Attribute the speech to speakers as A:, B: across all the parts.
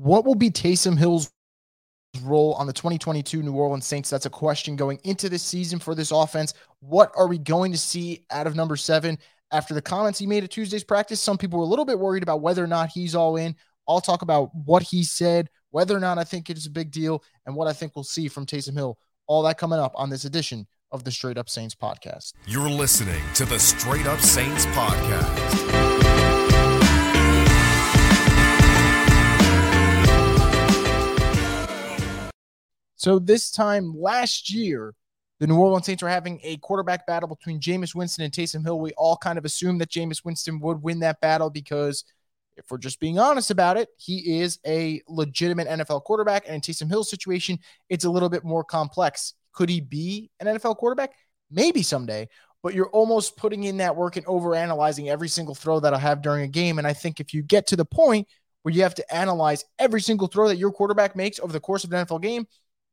A: What will be Taysom Hill's role on the 2022 New Orleans Saints? That's a question going into this season for this offense. What are we going to see out of number seven? After the comments he made at Tuesday's practice, some people were a little bit worried about whether or not he's all in. I'll talk about what he said, whether or not I think it's a big deal, and what I think we'll see from Taysom Hill. All that coming up on this edition of the Straight Up Saints podcast.
B: You're listening to the Straight Up Saints podcast.
A: So this time last year, the New Orleans Saints were having a quarterback battle between Jameis Winston and Taysom Hill. We all kind of assumed that Jameis Winston would win that battle because if we're just being honest about it, he is a legitimate NFL quarterback. And in Taysom Hill's situation, it's a little bit more complex. Could he be an NFL quarterback? Maybe someday, but you're almost putting in that work and over analyzing every single throw that I'll have during a game. And I think if you get to the point where you have to analyze every single throw that your quarterback makes over the course of an NFL game,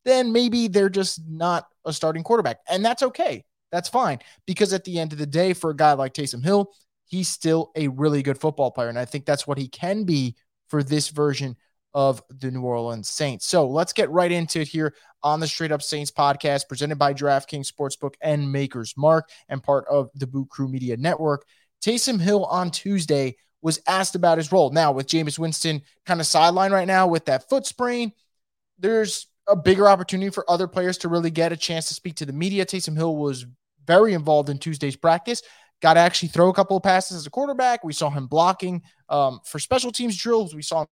A: then maybe they're just not a starting quarterback. And that's okay. That's fine. Because at the end of the day, for a guy like Taysom Hill, he's still a really good football player. And I think that's what he can be for this version of the New Orleans Saints. So let's get right into it here on the Straight Up Saints podcast, presented by DraftKings Sportsbook and Maker's Mark, and part of the Boot Crew Media Network. Taysom Hill on Tuesday was asked about his role. Now, with Jameis Winston kind of sidelined right now with that foot sprain, there's a bigger opportunity for other players to really get a chance to speak to the media. Taysom Hill was very involved in Tuesday's practice. Got to actually throw a couple of passes as a quarterback. We saw him blocking um, for special teams drills. We saw him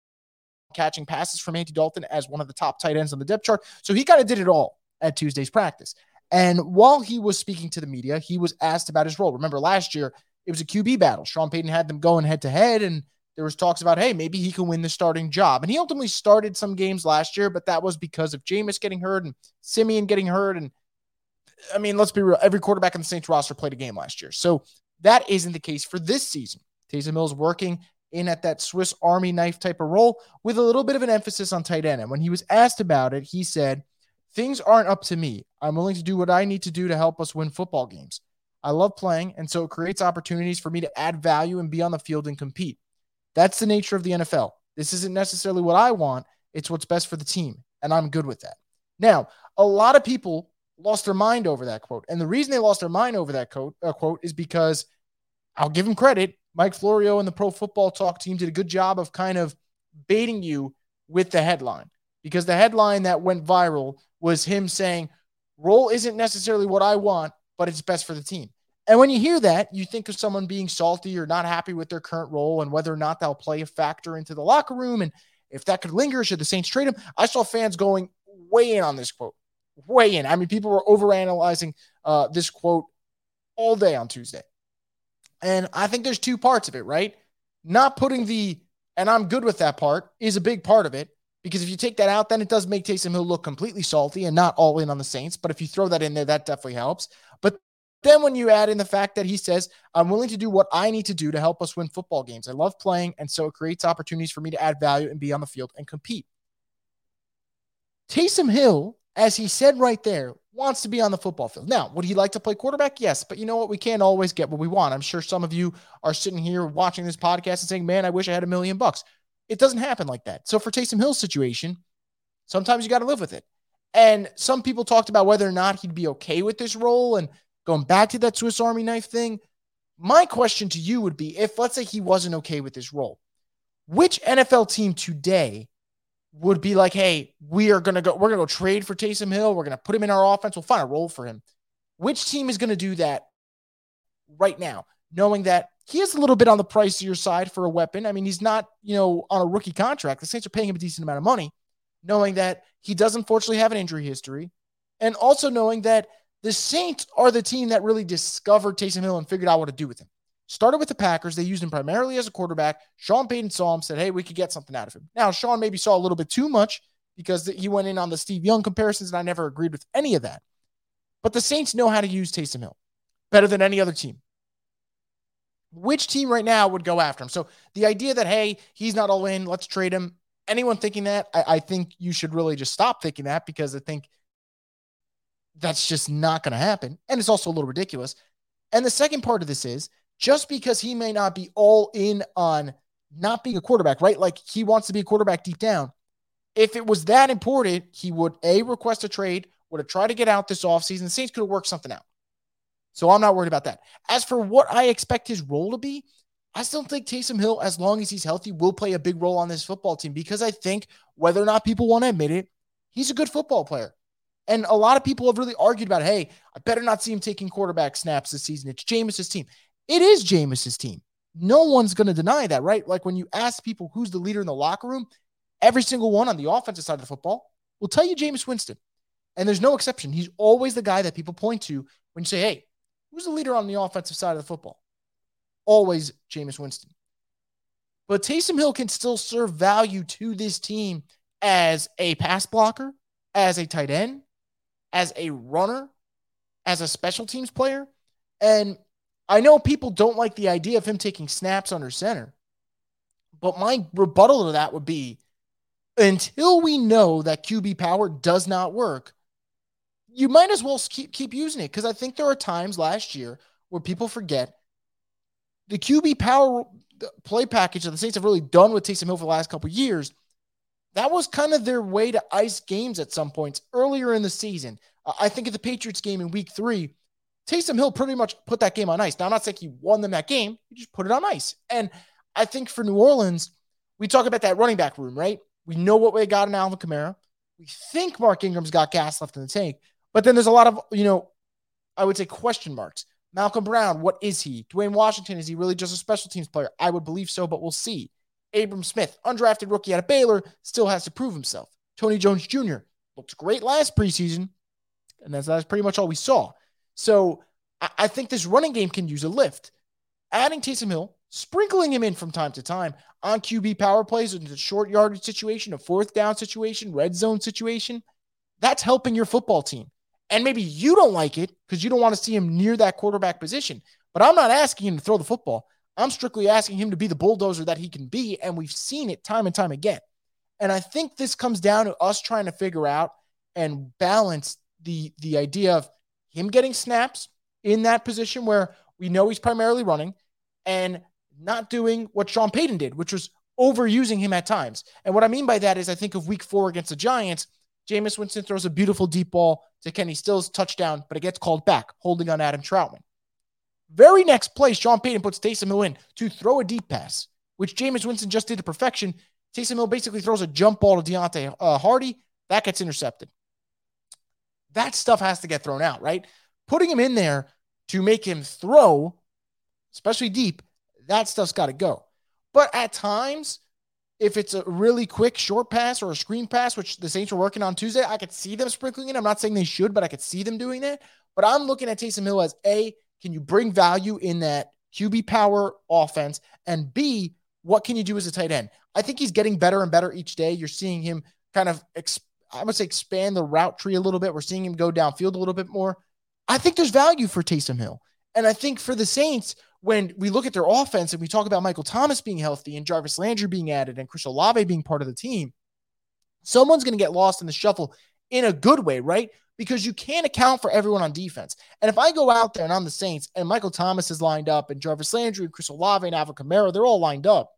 A: catching passes from Andy Dalton as one of the top tight ends on the depth chart. So he kind of did it all at Tuesday's practice. And while he was speaking to the media, he was asked about his role. Remember last year, it was a QB battle. Sean Payton had them going head to head, and there was talks about, hey, maybe he can win the starting job. And he ultimately started some games last year, but that was because of Jameis getting hurt and Siemian getting hurt. And I mean, let's be real, every quarterback in the Saints roster played a game last year. So that isn't the case for this season. Taysom Hill's working in at that Swiss Army knife type of role with a little bit of an emphasis on tight end. And when he was asked about it, he said, Things aren't up to me. I'm willing to do what I need to do to help us win football games. I love playing, and so it creates opportunities for me to add value and be on the field and compete. That's the nature of the NFL. This isn't necessarily what I want, it's what's best for the team. And I'm good with that. Now, a lot of people lost their mind over that quote. And the reason they lost their mind over that quote, uh, quote is because I'll give him credit. Mike Florio and the Pro Football Talk team did a good job of kind of baiting you with the headline because the headline that went viral was him saying, Role isn't necessarily what I want, but it's best for the team. And when you hear that, you think of someone being salty or not happy with their current role and whether or not they'll play a factor into the locker room. And if that could linger, should the Saints trade him? I saw fans going way in on this quote, way in. I mean, people were overanalyzing uh, this quote all day on Tuesday. And I think there's two parts of it, right? Not putting the, and I'm good with that part, is a big part of it. Because if you take that out, then it does make Taysom Hill look completely salty and not all in on the Saints. But if you throw that in there, that definitely helps. Then when you add in the fact that he says, I'm willing to do what I need to do to help us win football games. I love playing, and so it creates opportunities for me to add value and be on the field and compete. Taysom Hill, as he said right there, wants to be on the football field. Now, would he like to play quarterback? Yes, but you know what? We can't always get what we want. I'm sure some of you are sitting here watching this podcast and saying, man, I wish I had a million bucks. It doesn't happen like that. So for Taysom Hill's situation, sometimes you got to live with it. And some people talked about whether or not he'd be okay with this role. And going back to that Swiss Army knife thing, my question to you would be if, let's say, he wasn't okay with his role, which NFL team today would be like, hey, we are to go, we're to go trade for Taysom Hill. We're to put him in our offense. We'll find a role for him. Which team is to do that right now, knowing that he is a little bit on the pricier side for a weapon? I mean, he's not, you know, on a rookie contract. The Saints are paying him a decent amount of money, knowing that he does unfortunately have an injury history, and also knowing that the Saints are the team that really discovered Taysom Hill and figured out what to do with him. Started with the Packers. They used him primarily as a quarterback. Sean Payton saw him, said, hey, we could get something out of him. Now, Sean maybe saw a little bit too much because he went in on the Steve Young comparisons, and I never agreed with any of that. But the Saints know how to use Taysom Hill better than any other team. Which team right now would go after him? So the idea that, hey, he's not all in, let's trade him. Anyone thinking that, I, I think you should really just stop thinking that because I think that's just not going to happen. And it's also a little ridiculous. And the second part of this is just because he may not be all in on not being a quarterback, right? Like he wants to be a quarterback deep down, if it was that important, he would A, request a trade, would have tried to get out this offseason. The Saints could have worked something out. So I'm not worried about that. As for what I expect his role to be, I still think Taysom Hill, as long as he's healthy, will play a big role on this football team because I think, whether or not people want to admit it, he's a good football player. And a lot of people have really argued about, hey, I better not see him taking quarterback snaps this season. It's Jameis's team. It is Jameis's team. No one's going to deny that, right? Like when you ask people who's the leader in the locker room, every single one on the offensive side of the football will tell you Jameis Winston. And there's no exception. He's always the guy that people point to when you say, hey, who's the leader on the offensive side of the football? Always Jameis Winston. But Taysom Hill can still serve value to this team as a pass blocker, as a tight end, as a runner, as a special teams player. And I know people don't like the idea of him taking snaps under center, but my rebuttal to that would be until we know that QB power does not work, you might as well keep, keep using it because I think there are times last year where people forget the QB power play package that the Saints have really done with Taysom Hill for the last couple years that was kind of their way to ice games at some points earlier in the season. Uh, I think of the Patriots game in week three, Taysom Hill pretty much put that game on ice. Now, I'm not saying he won them that game, he just put it on ice. And I think for New Orleans, we talk about that running back room, right? We know what we got in Alvin Kamara. We think Mark Ingram's got gas left in the tank, but then there's a lot of, you know, I would say question marks. Malcolm Brown, what is he? Dwayne Washington, is he really just a special teams player? I would believe so, but we'll see. Abram Smith, undrafted rookie out of Baylor, still has to prove himself. Tony Jones Jr. looked great last preseason, and that's, that's pretty much all we saw. So I, I think this running game can use a lift. Adding Taysom Hill, sprinkling him in from time to time on QB power plays into short yardage situation, a fourth down situation, red zone situation, that's helping your football team. And maybe you don't like it because you don't want to see him near that quarterback position. But I'm not asking him to throw the football. I'm strictly asking him to be the bulldozer that he can be. And we've seen it time and time again. And I think this comes down to us trying to figure out and balance the, the idea of him getting snaps in that position where we know he's primarily running and not doing what Sean Payton did, which was overusing him at times. And what I mean by that is I think of week four against the Giants, Jameis Winston throws a beautiful deep ball to Kenny Stills touchdown, but it gets called back, holding on Adam Trautman. Very next play, Sean Payton puts Taysom Hill in to throw a deep pass, which Jameis Winston just did to perfection. Taysom Hill basically throws a jump ball to Deonte uh, Harty. That gets intercepted. That stuff has to get thrown out, right? Putting him in there to make him throw, especially deep, that stuff's got to go. But at times, if it's a really quick short pass or a screen pass, which the Saints were working on Tuesday, I could see them sprinkling it. I'm not saying they should, but I could see them doing that. But I'm looking at Taysom Hill as A, can you bring value in that QB power offense? And B, what can you do as a tight end? I think he's getting better and better each day. You're seeing him kind of, exp- I would say, expand the route tree a little bit. We're seeing him go downfield a little bit more. I think there's value for Taysom Hill. And I think for the Saints, when we look at their offense and we talk about Michael Thomas being healthy and Jarvis Landry being added and Chris Olave being part of the team, someone's going to get lost in the shuffle in a good way, right? because you can't account for everyone on defense. And if I go out there and I'm the Saints and Michael Thomas is lined up and Jarvis Landry and Chris Olave and Alvin Kamara, they're all lined up.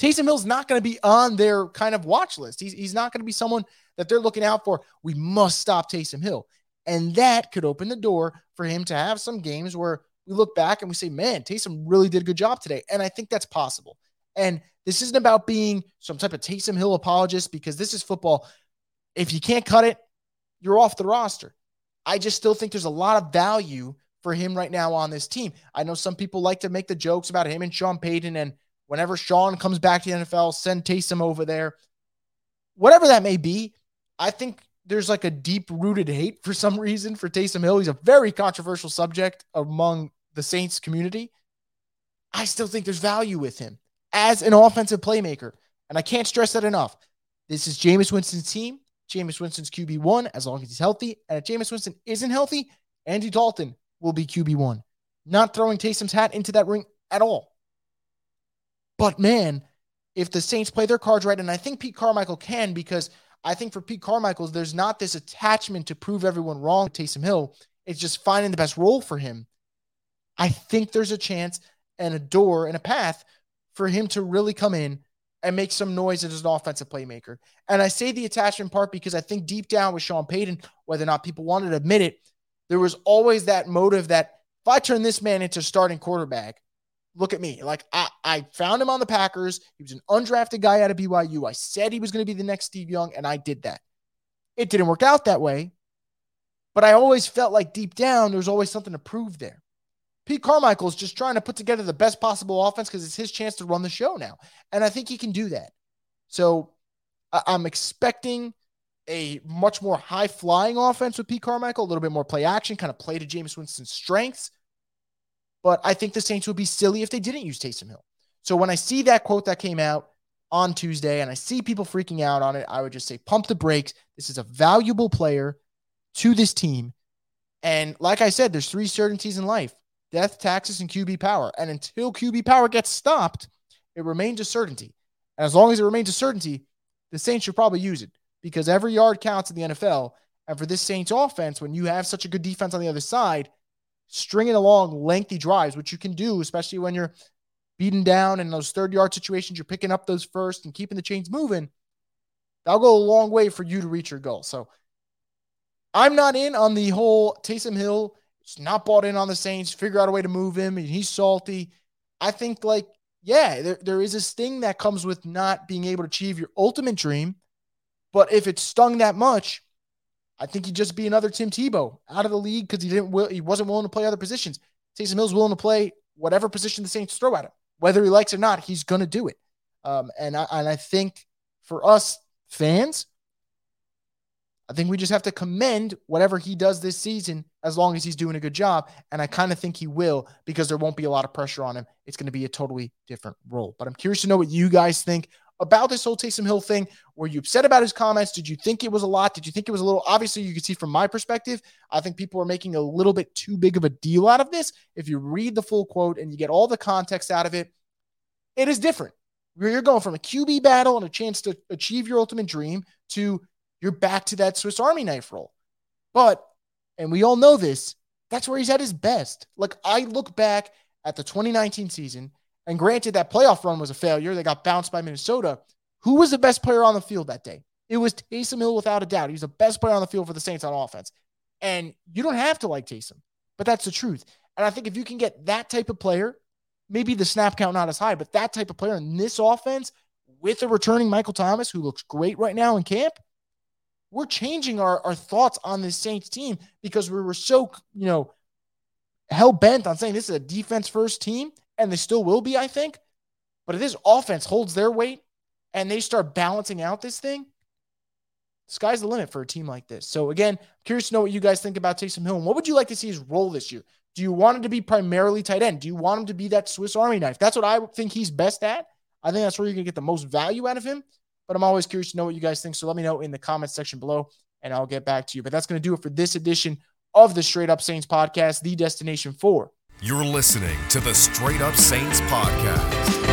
A: Taysom Hill's not going to be on their kind of watch list. He's, he's not going to be someone that they're looking out for. We must stop Taysom Hill. And that could open the door for him to have some games where we look back and we say, man, Taysom really did a good job today. And I think that's possible. And this isn't about being some type of Taysom Hill apologist because this is football. If you can't cut it, you're off the roster. I just still think there's a lot of value for him right now on this team. I know some people like to make the jokes about him and Sean Payton, and whenever Sean comes back to the NFL, send Taysom over there. Whatever that may be, I think there's like a deep rooted hate for some reason for Taysom Hill. He's a very controversial subject among the Saints community. I still think there's value with him as an offensive playmaker. And I can't stress that enough. This is Jameis Winston's team. Jameis Winston's QB1 as long as he's healthy. And if Jameis Winston isn't healthy, Andy Dalton will be QB1. Not throwing Taysom's hat into that ring at all. But man, if the Saints play their cards right, and I think Pete Carmichael can because I think for Pete Carmichael, there's not this attachment to prove everyone wrong with Taysom Hill. It's just finding the best role for him. I think there's a chance and a door and a path for him to really come in and make some noise as an offensive playmaker. And I say the attachment part because I think deep down with Sean Payton, whether or not people wanted to admit it, there was always that motive that if I turn this man into starting quarterback, look at me. Like I, I found him on the Packers. He was an undrafted guy out of BYU. I said he was going to be the next Steve Young, and I did that. It didn't work out that way. But I always felt like deep down, there was always something to prove there. Pete Carmichael is just trying to put together the best possible offense because it's his chance to run the show now. And I think he can do that. So I'm expecting a much more high flying offense with Pete Carmichael, a little bit more play action, kind of play to Jameis Winston's strengths. But I think the Saints would be silly if they didn't use Taysom Hill. So when I see that quote that came out on Tuesday and I see people freaking out on it, I would just say, pump the brakes. This is a valuable player to this team. And like I said, there's three certainties in life death, taxes, and QB power. And until QB power gets stopped, it remains a certainty. And as long as it remains a certainty, the Saints should probably use it because every yard counts in the NFL. And for this Saints offense, when you have such a good defense on the other side, stringing along lengthy drives, which you can do, especially when you're beaten down in those third yard situations, you're picking up those first and keeping the chains moving. That'll go a long way for you to reach your goal. So I'm not in on the whole Taysom Hill Not bought in on the Saints. Figure out a way to move him. And he's salty. I think, like, yeah, there, there is this thing that comes with not being able to achieve your ultimate dream. But if it stung that much, I think he'd just be another Tim Tebow out of the league because he didn't will, he wasn't willing to play other positions. Taysom Hill's willing to play whatever position the Saints throw at him, whether he likes it or not. He's going to do it. Um, and I and I think for us fans, I think we just have to commend whatever he does this season as long as he's doing a good job. And I kind of think he will because there won't be a lot of pressure on him. It's going to be a totally different role. But I'm curious to know what you guys think about this whole Taysom Hill thing. Were you upset about his comments? Did you think it was a lot? Did you think it was a little? Obviously, you can see from my perspective, I think people are making a little bit too big of a deal out of this. If you read the full quote and you get all the context out of it, it is different. You're going from a QB battle and a chance to achieve your ultimate dream to you're back to that Swiss Army knife role. But, and we all know this, that's where he's at his best. Like I look back at the 2019 season, and granted that playoff run was a failure. They got bounced by Minnesota. Who was the best player on the field that day? It was Taysom Hill without a doubt. He was the best player on the field for the Saints on offense. And you don't have to like Taysom, but that's the truth. And I think if you can get that type of player, maybe the snap count not as high, but that type of player in this offense with a returning Michael Thomas, who looks great right now in camp, we're changing our, our thoughts on this Saints team because we were so, you know, hell bent on saying this is a defense first team, and they still will be, I think. But if this offense holds their weight and they start balancing out this thing, sky's the limit for a team like this. So again, curious to know what you guys think about Taysom Hill and what would you like to see his role this year? Do you want him to be primarily tight end? Do you want him to be that Swiss Army knife? That's what I think he's best at. I think that's where you're gonna get the most value out of him but I'm always curious to know what you guys think. So let me know in the comments section below and I'll get back to you. But that's going to do it for this edition of the Straight Up Saints podcast, the destination for.
B: You're listening to the Straight Up Saints podcast.